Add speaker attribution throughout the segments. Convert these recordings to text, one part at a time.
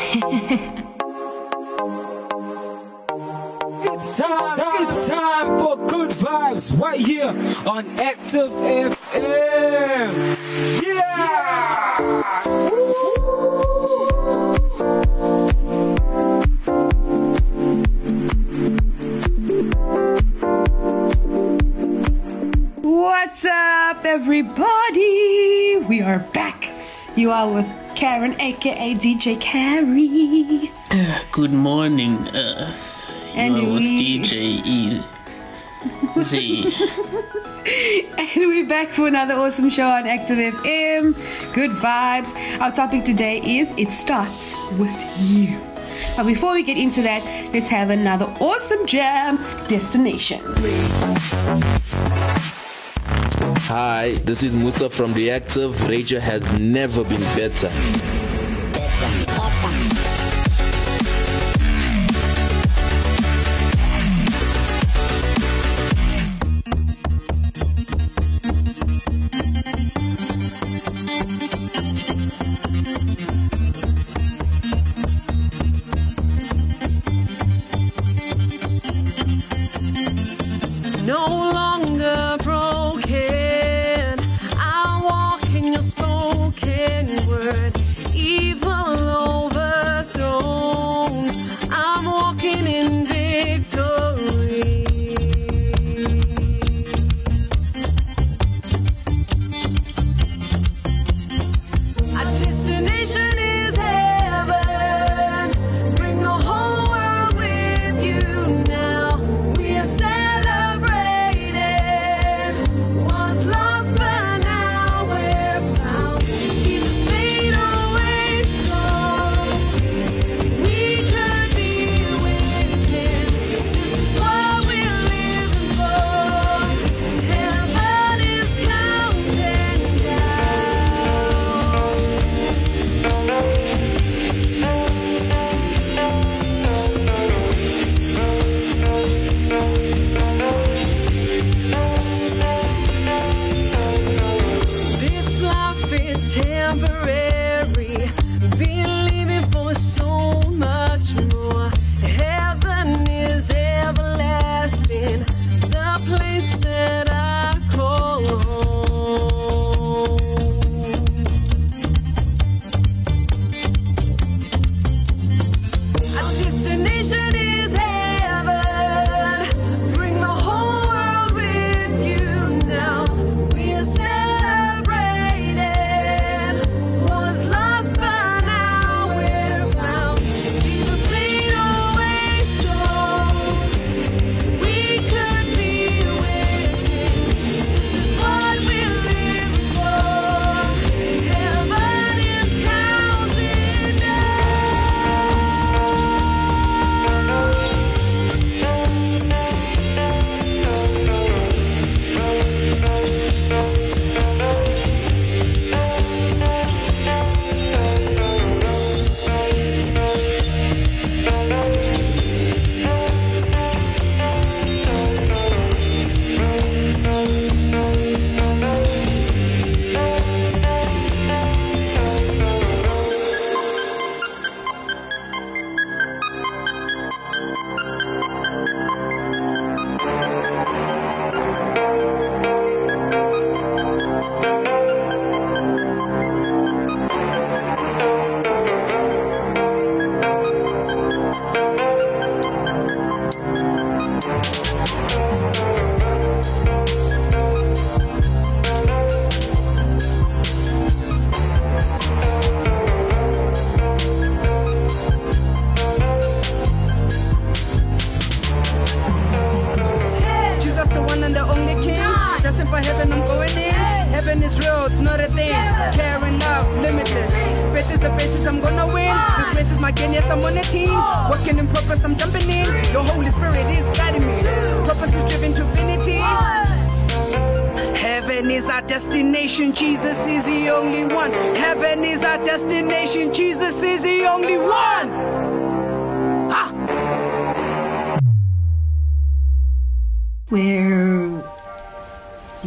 Speaker 1: it's time, it's time for good vibes right here on Active FM. Yeah!
Speaker 2: What's up, everybody? We are back. You are with Karen, aka DJ Carrie.
Speaker 3: Uh, good morning, Earth.
Speaker 2: And
Speaker 3: you are with. DJ E. Z.
Speaker 2: and we're back for another awesome show on Active FM. Good vibes. Our topic today is It Starts With You. But before we get into that, let's have another awesome jam destination.
Speaker 4: Hi, this is Musa from Reactive. Radio has never been better.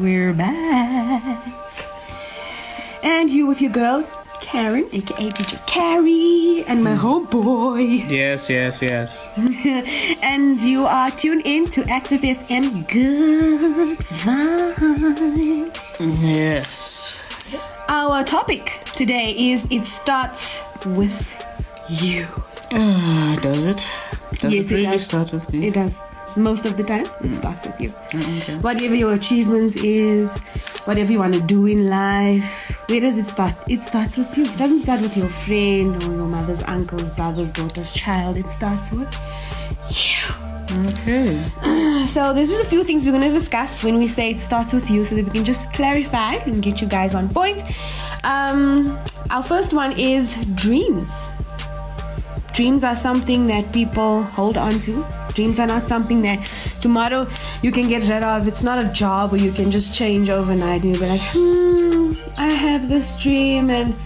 Speaker 5: We're
Speaker 2: back. And you with your girl, Karen, aka teacher Carrie, and my hmm. homeboy.
Speaker 3: Yes, yes, yes.
Speaker 2: and you are tuned in to Active FM Good Vibes.
Speaker 3: Yes.
Speaker 2: Our topic today is It Starts With You.
Speaker 3: Uh, does it? Does
Speaker 2: yes,
Speaker 3: it really it
Speaker 2: does.
Speaker 3: start with me?
Speaker 2: It does. Most of the time, it starts with you.
Speaker 3: Mm, okay.
Speaker 2: Whatever your achievements is, whatever you want to do in life, where does it start? It starts with you. It doesn't start with your friend or your mother's, uncle's, brother's, daughter's child. It starts with you.
Speaker 3: Okay.
Speaker 2: So there's just a few things we're going to discuss when we say it starts with you so that we can just clarify and get you guys on point. Um, our first one is dreams. Dreams are something that people hold on to. Dreams are not something that tomorrow you can get rid of. It's not a job where you can just change overnight and you'll be like, hmm, I have this dream and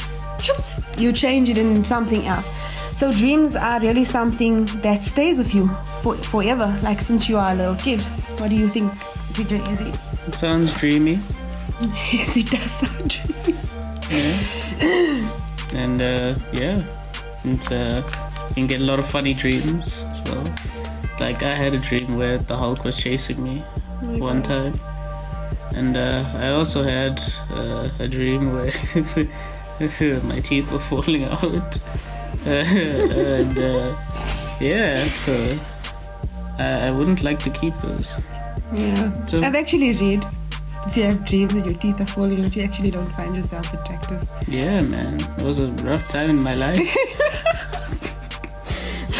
Speaker 2: you change it in something else. So dreams are really something that stays with you for, forever, like since you are a little kid. What do you think, DJ Izzy?
Speaker 3: It sounds dreamy.
Speaker 2: yes, it does sound dreamy. Yeah.
Speaker 3: And uh, yeah, it's uh, can get a lot of funny dreams as well. Like I had a dream where the Hulk was chasing me one time, and uh, I also had uh, a dream where my teeth were falling out, and uh, yeah, so I, I wouldn't like to keep those.
Speaker 2: Yeah.
Speaker 3: So-
Speaker 2: I've actually read if you have dreams and your teeth are falling out, you actually don't find yourself attractive.
Speaker 3: Yeah, man, it was a rough time in my life.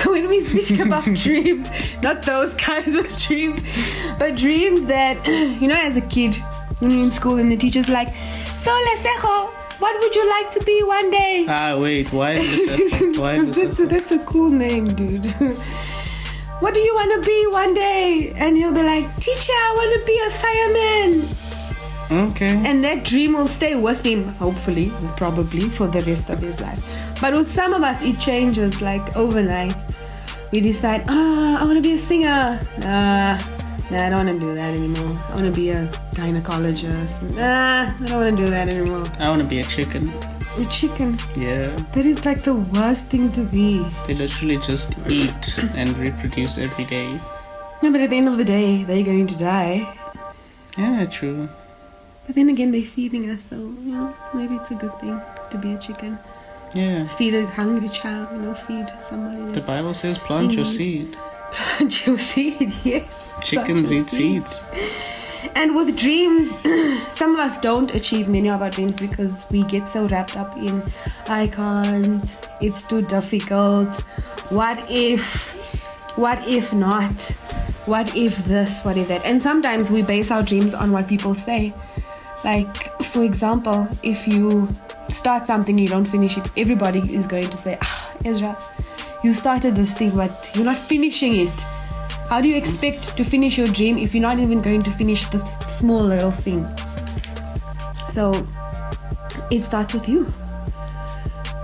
Speaker 2: When we speak about dreams, not those kinds of dreams, but dreams that, you know, as a kid, when you're in school and the teacher's like, So Lesejo, what would you like to be one day?
Speaker 3: ah, wait, why is this? Why is
Speaker 2: that's, a,
Speaker 3: this?
Speaker 2: that's a cool name, dude. what do you want to be one day? And he'll be like, Teacher, I want to be a fireman.
Speaker 3: Okay.
Speaker 2: And that dream will stay with him, hopefully, probably, for the rest of his life. But with some of us, it changes like overnight. We decide, ah, I want to be a singer. Nah, nah, I don't want to do that anymore. I want to be a gynecologist. Nah, I don't want to do that anymore.
Speaker 3: I want to be a chicken.
Speaker 2: A chicken.
Speaker 3: Yeah.
Speaker 2: That is like the worst thing to be.
Speaker 3: They literally just eat and reproduce every day.
Speaker 2: No, but at the end of the day, they're going to die.
Speaker 3: Yeah, true.
Speaker 2: But then again, they're feeding us, so, you know, maybe it's a good thing to be a chicken.
Speaker 3: Yeah.
Speaker 2: Feed a hungry child, you know, feed somebody
Speaker 3: The Bible says plant your seed.
Speaker 2: Plant your seed, yes.
Speaker 3: Chickens eat seeds.
Speaker 2: And with dreams, some of us don't achieve many of our dreams because we get so wrapped up in, I can't, it's too difficult. What if, what if not? What if this, what if that? And sometimes we base our dreams on what people say. Like, for example, if you start something, you don't finish it, everybody is going to say, ah, Ezra, you started this thing, but you're not finishing it. How do you expect to finish your dream if you're not even going to finish this small little thing? So it starts with you.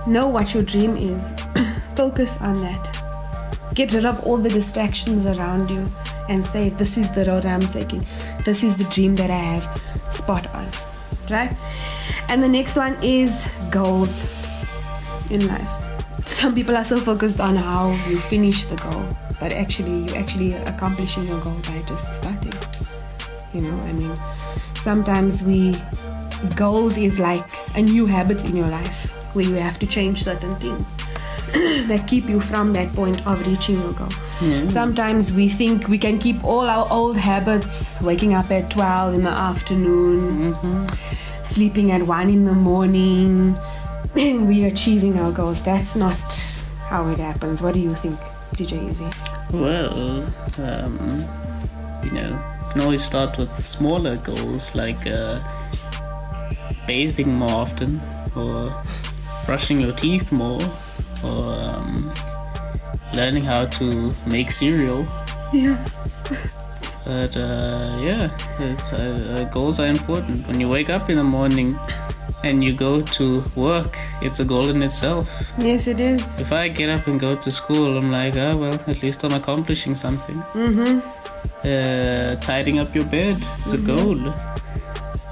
Speaker 2: Know what your dream is, focus on that. Get rid of all the distractions around you and say, This is the road I'm taking, this is the dream that I have. Spot on, right? And the next one is goals in life. Some people are so focused on how you finish the goal but actually you're actually accomplishing your goal by just starting you know i mean? Sometimes we goals is like a new habit in your life where you have to change certain things that keep you from that point of reaching your goal sometimes we think we can keep all our old habits waking up at 12 in the afternoon sleeping at 1 in the morning and we achieving our goals. That's not how it happens. What do you think, DJ Easy?
Speaker 3: Well, um, you know, you can always start with smaller goals like uh, bathing more often, or brushing your teeth more, or um, learning how to make cereal.
Speaker 2: Yeah.
Speaker 3: But uh, yeah, it's, uh, uh, goals are important. When you wake up in the morning and you go to work, it's a goal in itself.
Speaker 2: Yes, it is.
Speaker 3: If I get up and go to school, I'm like, oh well, at least I'm accomplishing something.
Speaker 2: Mm-hmm.
Speaker 3: Uh, tidying up your bed, it's a goal.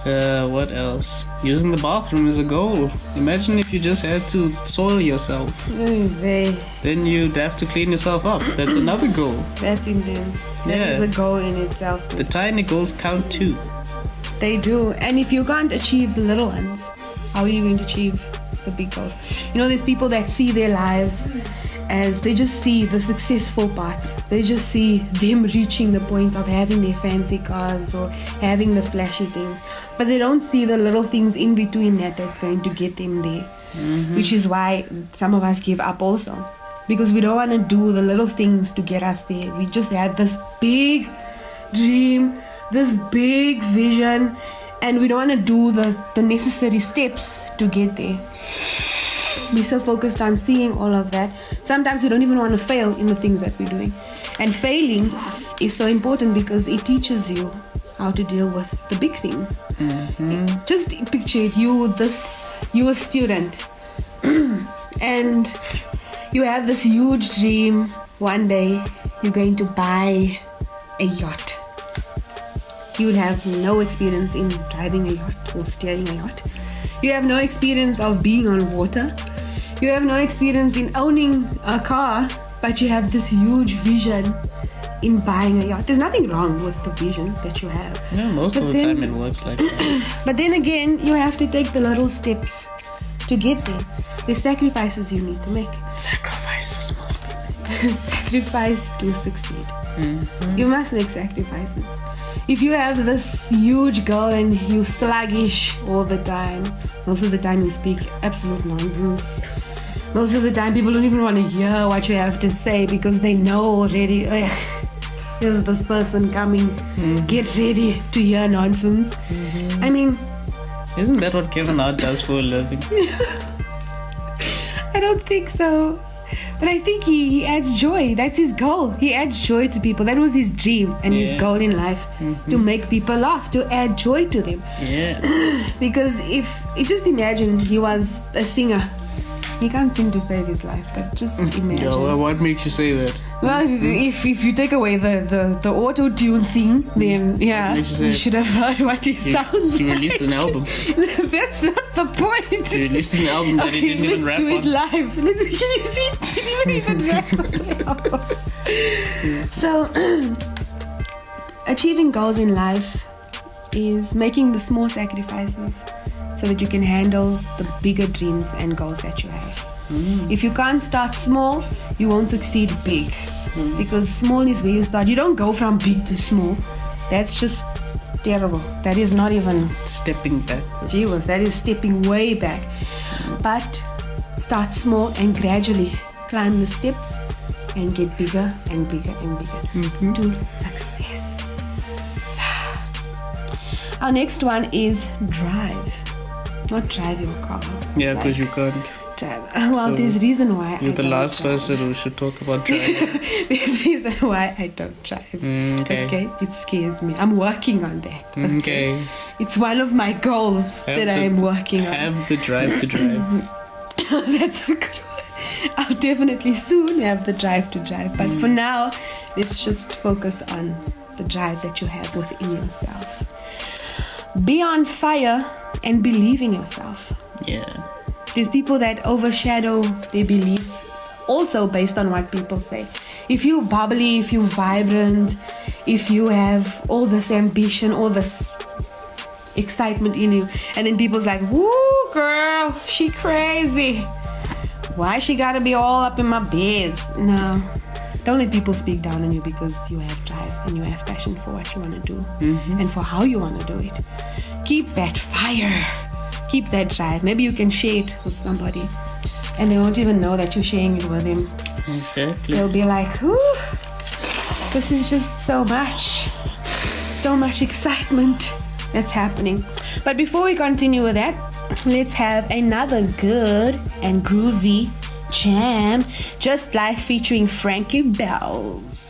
Speaker 3: Uh, what else? Using the bathroom is a goal. Imagine if you just had to soil yourself. Then you'd have to clean yourself up. That's another goal.
Speaker 2: That's intense. That
Speaker 3: Yeah.
Speaker 2: is a goal in itself.
Speaker 3: The tiny goals count too.
Speaker 2: They do. And if you can't achieve the little ones, how are you going to achieve the big goals? You know, there's people that see their lives as they just see the successful part. They just see them reaching the point of having their fancy cars or having the flashy things. But they don't see the little things in between that that's going to get them there. Mm-hmm. Which is why some of us give up also. Because we don't want to do the little things to get us there. We just have this big dream, this big vision, and we don't want to do the, the necessary steps to get there. We're so focused on seeing all of that. Sometimes we don't even want to fail in the things that we're doing. And failing is so important because it teaches you how to deal with the big things. Mm-hmm. Just picture it, you this you a student. And you have this huge dream one day you're going to buy a yacht. You have no experience in driving a yacht or steering a yacht. You have no experience of being on water. You have no experience in owning a car but you have this huge vision in buying a yacht there's nothing wrong with the vision that you have
Speaker 3: Yeah, most
Speaker 2: But
Speaker 3: of the
Speaker 2: then-
Speaker 3: time it works like that.
Speaker 2: but then again, you have to take the little steps to get there. The sacrifices you need to make.
Speaker 3: Sacrifices must be made.
Speaker 2: Sacrifice to succeed. Mm-hmm. You must make sacrifices. If you have this huge goal and you sluggish all the time, most of the time you speak absolute nonsense. Most of the time people don't even want to hear what you have to say because they know already. "Ugh, Here's this person coming. Mm-hmm. Get ready to hear nonsense. Mm-hmm. I mean,
Speaker 3: Isn't that what Kevin Hart does for a living?
Speaker 2: I don't think so. But I think he, he adds joy. That's his goal. He adds joy to people. That was his dream and
Speaker 3: Yeah.
Speaker 2: his goal in life to mm-hmm. make people laugh, to add joy to them.
Speaker 3: Yeah.
Speaker 2: Because if you just imagine he was a singer, he can't sing to save his life, but just mm. imagine.
Speaker 3: Yo, well, what makes you say that?
Speaker 2: Well, if, hmm? if you take away the, the, the auto tune thing, hmm? then yeah,
Speaker 3: you
Speaker 2: you should have heard what he sounds
Speaker 3: he
Speaker 2: like.
Speaker 3: released an album.
Speaker 2: That's not the point.
Speaker 3: He released an album that he didn't even rap
Speaker 2: do it
Speaker 3: on.
Speaker 2: live. Can you see? He didn't even rap on the album. So, achieving goals in life is making the small sacrifices so that you can handle the bigger dreams and goals that you have. Hmm. If you can't start small, you won't succeed big. Hmm. Because small is where you start. You don't go from big to small. That's just terrible. That is not even
Speaker 3: Stepping back.
Speaker 2: Gee whiz, that is stepping way back. But start small and gradually climb the steps and get bigger and bigger and bigger mm-hmm. to success. Our next one is drive. Not drive your car.
Speaker 3: Yeah, because you can't.
Speaker 2: Drive. Well,
Speaker 3: So,
Speaker 2: there's reason why
Speaker 3: You're the
Speaker 2: don't
Speaker 3: last
Speaker 2: drive.
Speaker 3: person who should talk about driving.
Speaker 2: There's reason why I don't drive.
Speaker 3: Mm, okay.
Speaker 2: Okay, it scares me. I'm working on that.
Speaker 3: Okay.
Speaker 2: It's one of my goals that I am working on.
Speaker 3: Have the drive to drive.
Speaker 2: That's a good one. I'll definitely soon have the drive to drive. But for now, let's just focus on the drive that you have within yourself. Be on fire and believe in yourself.
Speaker 3: Yeah.
Speaker 2: There's people that overshadow their beliefs also based on what people say. If you bubbly, if you vibrant, if you have all this ambition, all this excitement in you, and then people's like, "Woo, girl, she crazy. Why she gotta be all up in my biz?" No, don't let people speak down on you because you have and you have passion for what you want to do mm-hmm. and for how you want to do it. Keep that fire. Keep that drive. Maybe you can share it with somebody, and they won't even know that you're sharing it with them.
Speaker 3: Exactly.
Speaker 2: They'll be like, "Whew, this is just so much, so much excitement that's happening." But before we continue with that, let's have another good and groovy jam, just live featuring Frankie Bells.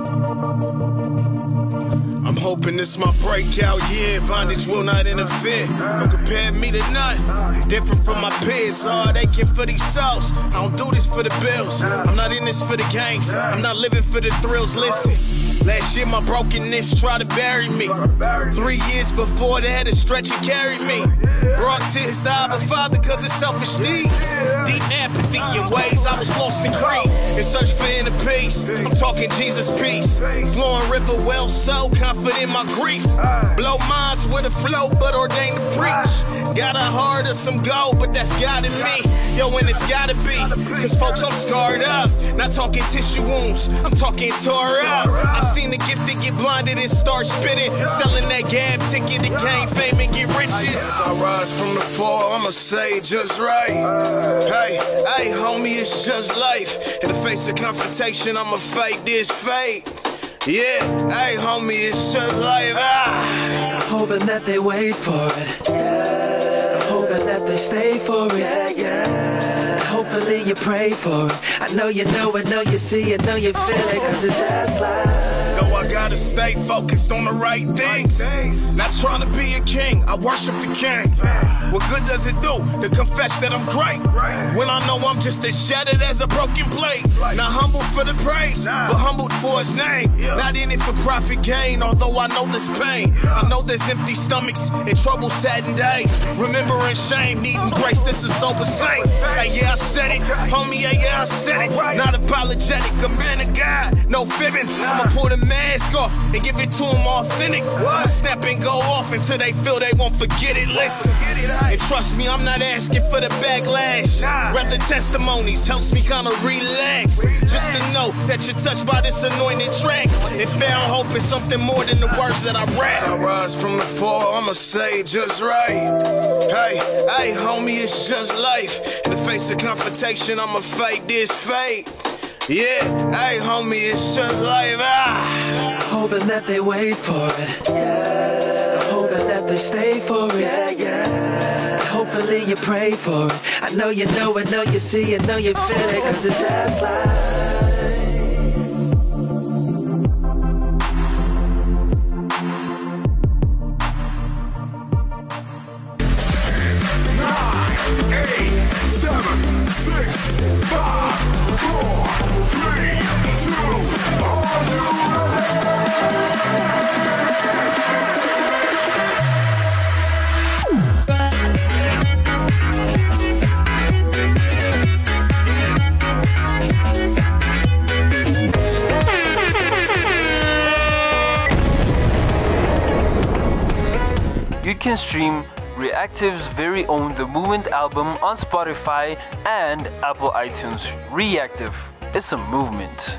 Speaker 6: hoping this my breakout year. Bondage will not interfere. Don't compare me to none. Different from my peers. Hard aching for these souls. I don't do this for the bills. I'm not in this for the games. I'm not living for the thrills. Listen. Last year my brokenness tried to bury me. Three years before they had to stretch and carry me. Brought tears to Abba Father cause of selfish deeds. Deep apathy in ways I was lost in creed. In search for inner peace. I'm talking Jesus peace. Flowing river well so confident in my grief. Blow minds with a flow but ordained to preach. Got a heart of some gold but that's God in me. Yo, and it's gotta be. Cause folks, I'm scarred up. Not talking tissue wounds, I'm talking tore up. I've seen the gifted get blinded and start spitting. Selling that gab ticket to gain fame and get riches. I rise from the fall, I'ma say just right. Hey, hey, homie, it's just life. In the face of confrontation, I'ma fight this fate. Yeah, hey, homie, it's just life. Ah.
Speaker 7: Hoping that they wait for it. Yeah. Hoping that they stay for it. Yeah, yeah. Hopefully you pray for it. I know you know it, know you see it, know you feel it, cause it's just like.
Speaker 6: No, I gotta stay focused on the right things. Not trying to be a king, I worship the king. What good does it do to confess that I'm great? When I know I'm just as shattered as a broken plate. Not humble for the praise, but humbled for his name. Not in it for profit gain, although I know this pain. I know there's empty stomachs and trouble saddened days. Remembering shame, needing grace, this is sober saint. Hey, yeah, I said it. Homie, yeah, yeah, I said it. Not apologetic, a man of God, no fibbing. I'ma pull the mask off and give it to them authentic. I'ma snap and go off until they feel they won't forget it. Listen, and trust me, I'm not asking for the backlash. Rather, testimonies helps me kinda relax. Just to know that you're touched by this anointed track and found hope in something more than the words that I rap. I rise from the fall, I'ma say just right. Hey, hey, homie, it's just life. In the face of confrontation, I'ma fight this fate. Yeah, hey, homie, it's just life. Ah.
Speaker 7: Hoping that they wait for it. Yeah. Hoping that they stay for it. Yeah, yeah. Hopefully you pray for it. I know you know it, know you see it, know you feel it, cause it's just like.
Speaker 8: Can stream Reactive's very own The Movement album on Spotify and Apple iTunes. Reactive is a movement.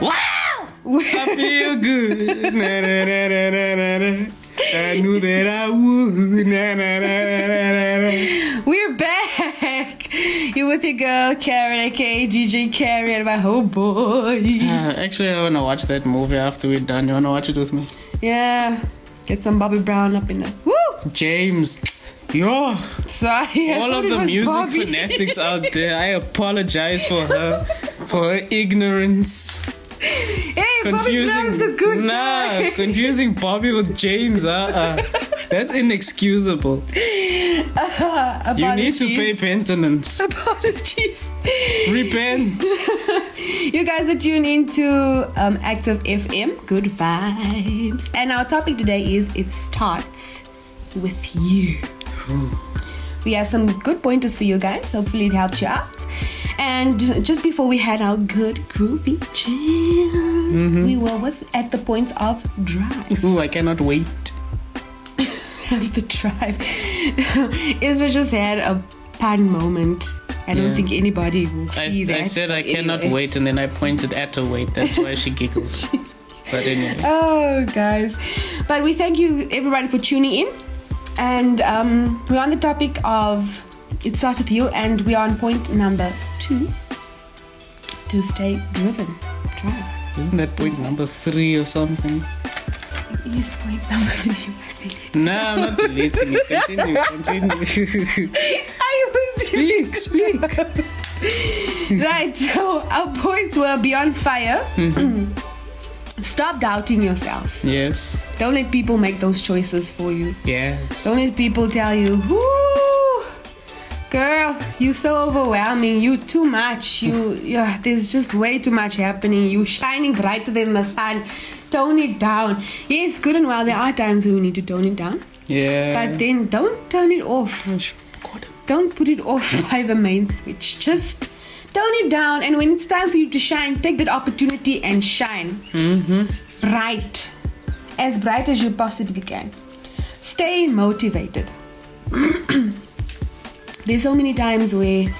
Speaker 3: Wow! I feel good. Na, na, na. I knew that I would. Na, na, na, na, na, na, na.
Speaker 2: We're back. You're with your girl Karen, aka DJ Karen, and my whole boy.
Speaker 3: Uh, actually, I want to watch that movie after we're done. You want to watch it with me?
Speaker 2: Yeah, get some Bobby Brown up in there. Woo!
Speaker 3: James. Yo,
Speaker 2: Sorry, I
Speaker 3: all of the music
Speaker 2: Bobby.
Speaker 3: fanatics out there, I apologize for her, for her ignorance.
Speaker 2: hey, Bobby Brown's a good
Speaker 3: nah,
Speaker 2: guy.
Speaker 3: confusing Bobby with James. Uh, uh that's inexcusable. You need to pay penitence.
Speaker 2: Apologies.
Speaker 3: Repent.
Speaker 2: You guys are tuned into um, Active FM, good vibes. And our topic today is It Starts With You. We have some good pointers for you guys. Hopefully, it helps you out. And just before we had our good groovy jam, we were with at the point of drive.
Speaker 3: Ooh, I cannot wait.
Speaker 2: the tribe. Israel just had a pun moment. I don't
Speaker 3: Yeah.
Speaker 2: think anybody will
Speaker 3: I,
Speaker 2: see that.
Speaker 3: I said I cannot
Speaker 2: Anyway.
Speaker 3: wait, and then I pointed at her weight. That's why she giggles. But anyway,
Speaker 2: Oh, guys. But we thank you, everybody, for tuning in. And um, we're on the topic of it starts with you, and we are on point number two to stay driven. Drive.
Speaker 3: isn't that point number three or something?
Speaker 2: Use point number three. you.
Speaker 3: No, I'm not deleting it. Continue, continue.
Speaker 2: I
Speaker 3: speak, speak.
Speaker 2: right, so our boys were beyond fire. Mm-hmm. Stop doubting yourself.
Speaker 3: Yes.
Speaker 2: Don't let people make those choices for you.
Speaker 3: Yes.
Speaker 2: Don't let people tell you, whoo, girl, you're so overwhelming. You too much. You, yeah, there's just way too much happening. You shining brighter than the sun. Tone it down. Yes, good and well. There are times when we need to tone it down,
Speaker 3: Yeah.
Speaker 2: but then don't turn it off. Don't put it off by the main switch. Just tone it down. And when it's time for you to shine, take that opportunity and shine
Speaker 3: mm-hmm.
Speaker 2: bright, as bright as you possibly can. Stay motivated. There's so many times where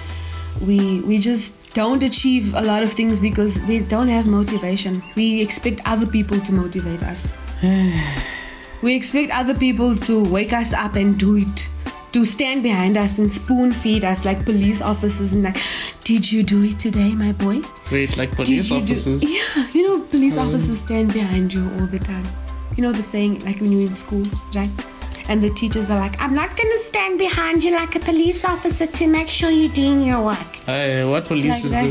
Speaker 2: we we just don't achieve a lot of things because we don't have motivation. We expect other people to motivate us. we expect other people to wake us up and do it. To stand behind us and spoon feed us like police officers and like, did you do it today, my boy?
Speaker 3: Wait, like police
Speaker 2: you do-
Speaker 3: officers.
Speaker 2: yeah, you know, police
Speaker 3: Mm.
Speaker 2: officers stand behind you all the time. You know the saying, like when you're in school, right? And the teachers are like, I'm not gonna stand behind you like a police officer to make sure you're doing your work.
Speaker 3: Hey, what police
Speaker 2: like
Speaker 3: is
Speaker 2: that.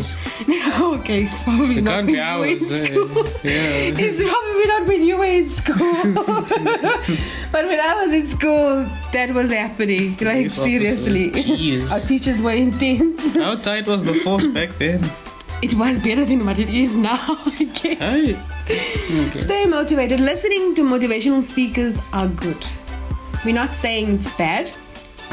Speaker 3: this?
Speaker 2: okay, it's probably
Speaker 3: It
Speaker 2: not
Speaker 3: can't
Speaker 2: when
Speaker 3: be
Speaker 2: you were in
Speaker 3: ours. eh?
Speaker 2: school.
Speaker 3: Yeah.
Speaker 2: It's probably not when you were in school. but when I was in school, that was happening. Like,
Speaker 3: Police
Speaker 2: seriously. Our teachers were intense.
Speaker 3: How tight was the force back then?
Speaker 2: It was better than what it is now, I guess.
Speaker 3: Hey. Okay.
Speaker 2: Stay motivated. Listening to motivational speakers are good. We're not saying it's bad.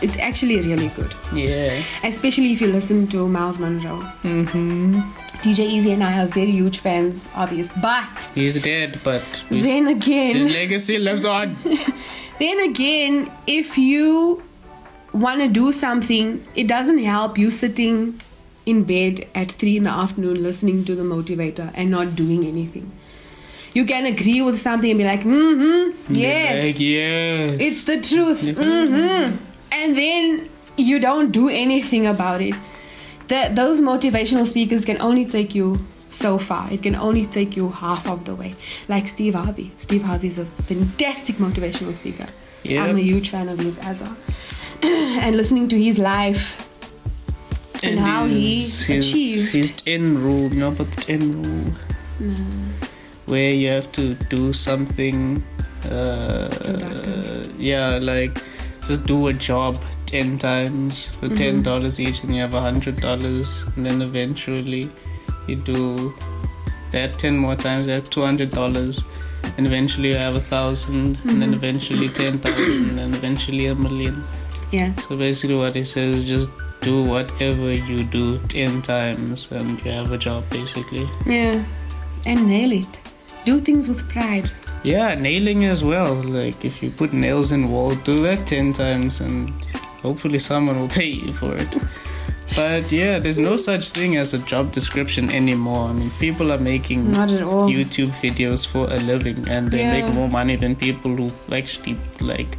Speaker 2: It's actually really good.
Speaker 3: Yeah.
Speaker 2: Especially if you listen to Myles Munroe.
Speaker 3: Mm-hmm.
Speaker 2: DJ Easy and I are very huge fans, obvious. But
Speaker 3: He's dead, but
Speaker 2: then again,
Speaker 3: his legacy lives on.
Speaker 2: then again, if you want to do something, it doesn't help you sitting in bed at three in the afternoon listening to the motivator and not doing anything. You can agree with something and be like, mm-hmm, yes,
Speaker 3: Like, yes.
Speaker 2: it's the truth, mm-hmm. and then you don't do anything about it. The, those motivational speakers can only take you so far. It can only take you half of the way. Like Steve Harvey. Steve Harvey is a fantastic motivational speaker.
Speaker 3: Yep.
Speaker 2: I'm a huge fan of his as well. and listening to his life and, how he
Speaker 3: his, his,
Speaker 2: achieved.
Speaker 3: his 10 rule, you know about the 10 rule?
Speaker 2: No.
Speaker 3: Where you have to do something, uh, yeah, like just do a job 10 times for
Speaker 2: Mhm.
Speaker 3: $10 each and you have $100 and then eventually you do that 10 more times you have $200 and eventually you have a 1000 and then
Speaker 2: Mhm.
Speaker 3: eventually 10000 and then eventually a million
Speaker 2: Yeah.
Speaker 3: so basically what he says is just do whatever you do 10 times and you have a job basically
Speaker 2: Yeah. And nail it. Do things with pride.
Speaker 3: yeah nailing as well like if you put nails in wall do that 10 times and hopefully someone will pay you for it but yeah there's no such thing as a job description anymore i mean people are making
Speaker 2: Not at all.
Speaker 3: youtube videos for a living and they
Speaker 2: Yeah.
Speaker 3: make more money than people who actually like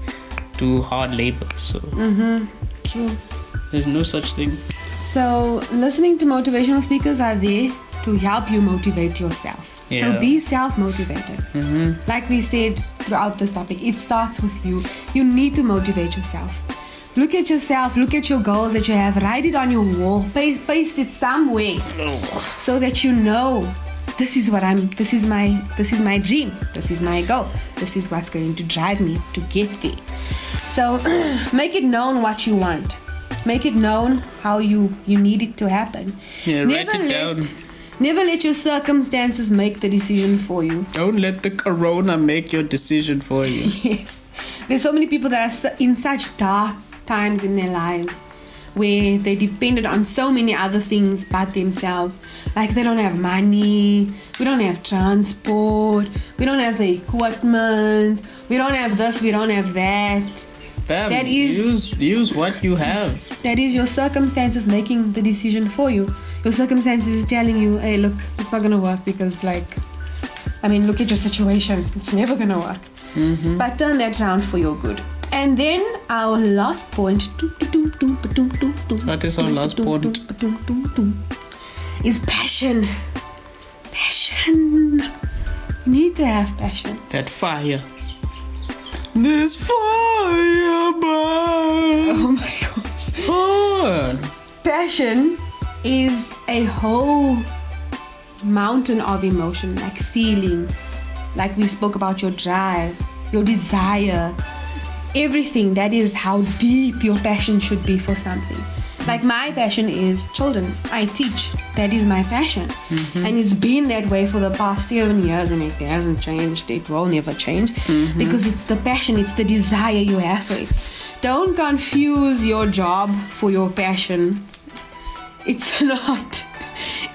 Speaker 3: do hard labor so
Speaker 2: Mm-hmm. True.
Speaker 3: there's no such thing
Speaker 2: So, listening to motivational speakers are there to help you motivate yourself. So, be self motivated.
Speaker 3: mm-hmm.
Speaker 2: Like we said throughout this topic, it starts with you. You need to motivate yourself. Look at yourself, look at your goals that you have, write it on your wall, paste, paste it somewhere so that you know this is what I'm this is my this is my dream, this is my goal, this is what's going to drive me to get there. So make it known what you want. Make it known how you you need it to happen.
Speaker 3: yeah write
Speaker 2: Never
Speaker 3: it
Speaker 2: let-
Speaker 3: down
Speaker 2: Never let your circumstances make the decision for you.
Speaker 3: Don't let the corona make your decision for you.
Speaker 2: Yes. There's so many people that are in such dark times in their lives where they depended on so many other things but themselves. Like they don't have money, we don't have transport, we don't have the equipment, we don't have this, we don't have that.
Speaker 3: Damn,
Speaker 2: That is-
Speaker 3: use use what you have.
Speaker 2: That is your circumstances making the decision for you. Your circumstances is telling you, hey, look, it's not gonna work because, like, I mean, look at your situation. It's never gonna work.
Speaker 3: Mm-hmm.
Speaker 2: But turn that around for your good. And then our last point
Speaker 3: What is our last point?
Speaker 2: is passion. Passion. You need to have passion.
Speaker 3: That fire. This fire burn.
Speaker 2: Oh my gosh.
Speaker 3: Oh.
Speaker 2: passion is a whole mountain of emotion, like feeling, like we spoke about your drive, your desire, everything. That is how deep your passion should be for something. Like my passion is children. I teach. That is my passion. Mm-hmm. And it's been that way for the past seven years and it hasn't changed. It will never change mm-hmm. because it's the passion, it's the desire you have for it. Don't confuse your job for your passion. It's not.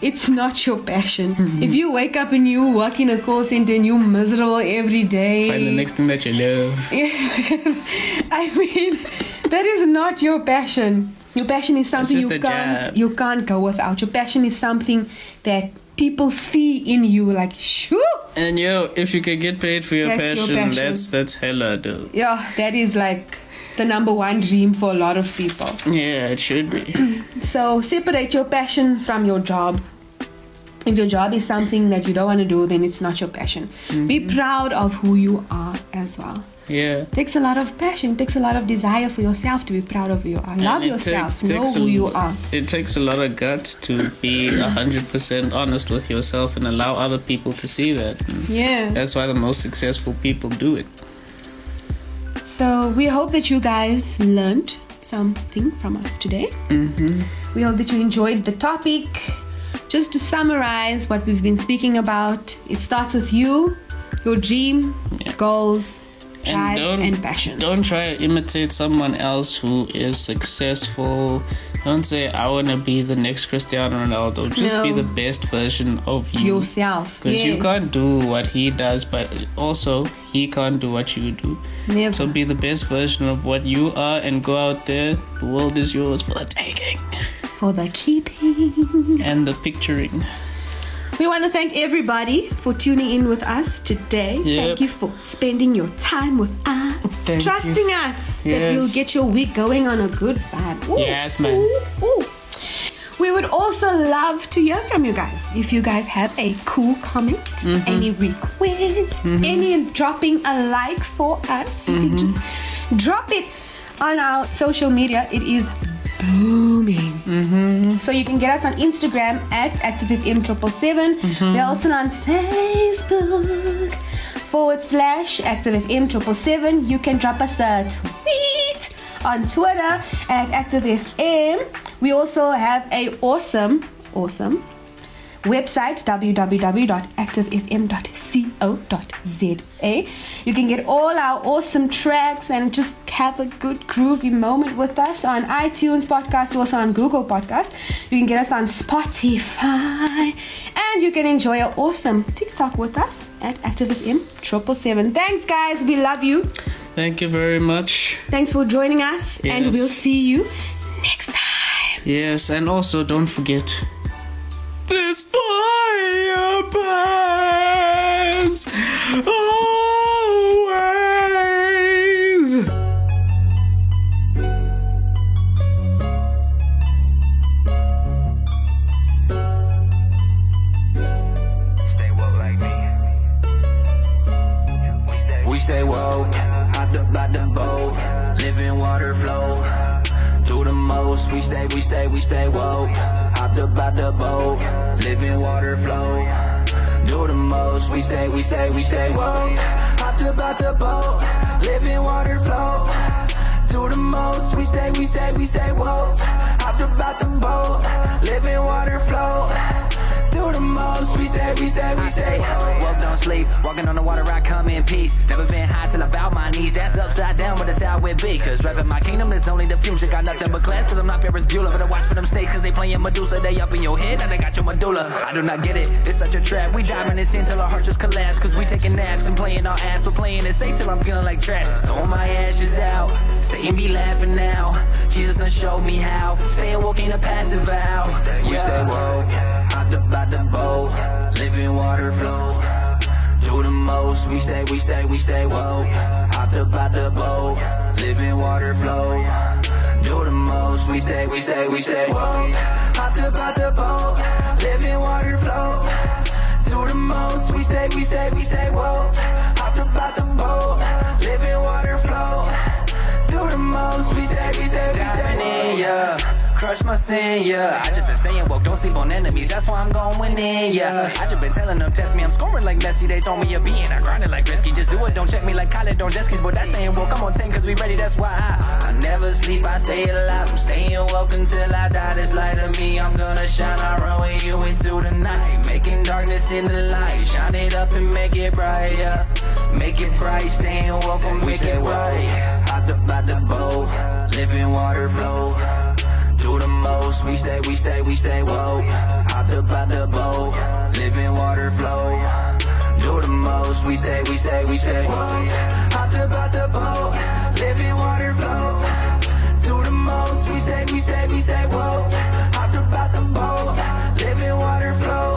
Speaker 2: It's not your passion. Mm-hmm. If you wake up and you work in a call center and you're miserable every day,
Speaker 3: Find the next thing that you love.
Speaker 2: I mean, that is not your passion. Your passion is something you can't
Speaker 3: job.
Speaker 2: you can't go without. Your passion is something that people see in you, like shoo.
Speaker 3: And yo, if you can get paid for your,
Speaker 2: That's your
Speaker 3: passion,
Speaker 2: passion.
Speaker 3: that's that's hella dope.
Speaker 2: Yeah, that is like the number one dream for a lot of people.
Speaker 3: Yeah, it should be.
Speaker 2: So separate your passion from your job. If your job is something that you don't want to do, then it's not your passion. Be
Speaker 3: Mm-hmm.
Speaker 2: proud of who you are as well.
Speaker 3: Yeah.
Speaker 2: takes a lot of passion, takes a lot of desire for yourself to be proud of you are. Love yourself,
Speaker 3: take-
Speaker 2: know who
Speaker 3: a-
Speaker 2: you are.
Speaker 3: It takes a lot of guts to be 100% honest with yourself and allow other people to see that.
Speaker 2: Yeah.
Speaker 3: That's why the most successful people do it.
Speaker 2: So we hope that you guys learned something from us today.
Speaker 3: Mm-hmm.
Speaker 2: We hope that you enjoyed the topic. Just to summarize what we've been speaking about, it starts with you, your dream, goals, drive,
Speaker 3: don't,
Speaker 2: and passion.
Speaker 3: Don't try to imitate someone else who is successful. Don't say, I want to be the next Cristiano Ronaldo. Just be the best version of you.
Speaker 2: Yourself.
Speaker 3: Because you can't do what he does, but also he can't do what you do.
Speaker 2: Never.
Speaker 3: So be the best version of what you are and go out there. The world is yours for the taking
Speaker 2: For the keeping.
Speaker 3: and the picturing.
Speaker 2: We want to thank everybody for tuning in with us today.
Speaker 3: Yep.
Speaker 2: Thank you for spending your time with us,
Speaker 3: Thank
Speaker 2: trusting
Speaker 3: you.
Speaker 2: us that we'll get your week going on a good vibe. Ooh,
Speaker 3: Yes, man.
Speaker 2: ooh, ooh. We would also love to hear from you guys. If you guys have a cool comment,
Speaker 3: Mm-hmm.
Speaker 2: any requests, any dropping a like for us, you can just
Speaker 3: Mm-hmm.
Speaker 2: drop it on our social media. It is booming.
Speaker 3: Mm-hmm.
Speaker 2: So you can get us on Instagram at ActiveFM777.
Speaker 3: Mm-hmm.
Speaker 2: We're also on Facebook forward slash ActiveFM777. You can drop us a tweet on Twitter at ActiveFM. We also have a awesome, awesome website www.activefm.co.za. You can get all our awesome tracks and just have a good groovy moment with us on iTunes podcast, also on Google Podcast. You can get us on Spotify, and you can enjoy an awesome TikTok with us at ActiveFM triple seven. Thanks, guys. We love you.
Speaker 3: Thank you very much.
Speaker 2: Thanks for joining us, and we'll see you next time.
Speaker 3: Yes, and also don't forget this fire burns always.
Speaker 7: Medusa. They up in your head, and they got your medulla. I do not get it, it's such a trap. We diving this in till our hearts just collapse. Cause we taking naps and playing our ass. We're playing it safe till I'm feeling like trash. Throwing my ashes out, Satan be laughing now. Jesus done showed me how. Staying woke ain't a passive vow. We stay woke, hopped up by the boat, living water flow. Do the most, we stay, we stay, we stay woke. Hopped up by the boat, living water flow. Do the most, we stay, we stay, we stay woke. Hopped up by the boat, living water flow. Do the most, we stay, we stay, we stay woke. Hopped up by the boat, living water flow. Do the most, we stay, we stay, we stay. Diving in, yeah. Crush my sin, yeah. I just been staying woke, don't sleep on enemies, that's why I'm going in, yeah. I just been telling them, test me, I'm scoring like Messi, they throw me a bean, I grinded like risky, just do it, don't check me like college, don't jet skis, but that's staying woke, I'm on 10 cause we ready, that's why I, I never sleep, I stay alive, I'm staying woke until I die, this light of me, I'm gonna shine, I run with you into the night, making darkness in the light, shine it up and make it bright, yeah. Make it bright, staying woke, make it bright. Hopped up out the boat, living water flow. Do the most, we stay, we stay, we stay woke. Hopped up out the boat, living water flow. Do the most, we stay, we stay, we stay woke. Hopped up out the boat, living water flow. Do the most, we stay, we stay, we stay woke. Hopped up out the boat, living water flow.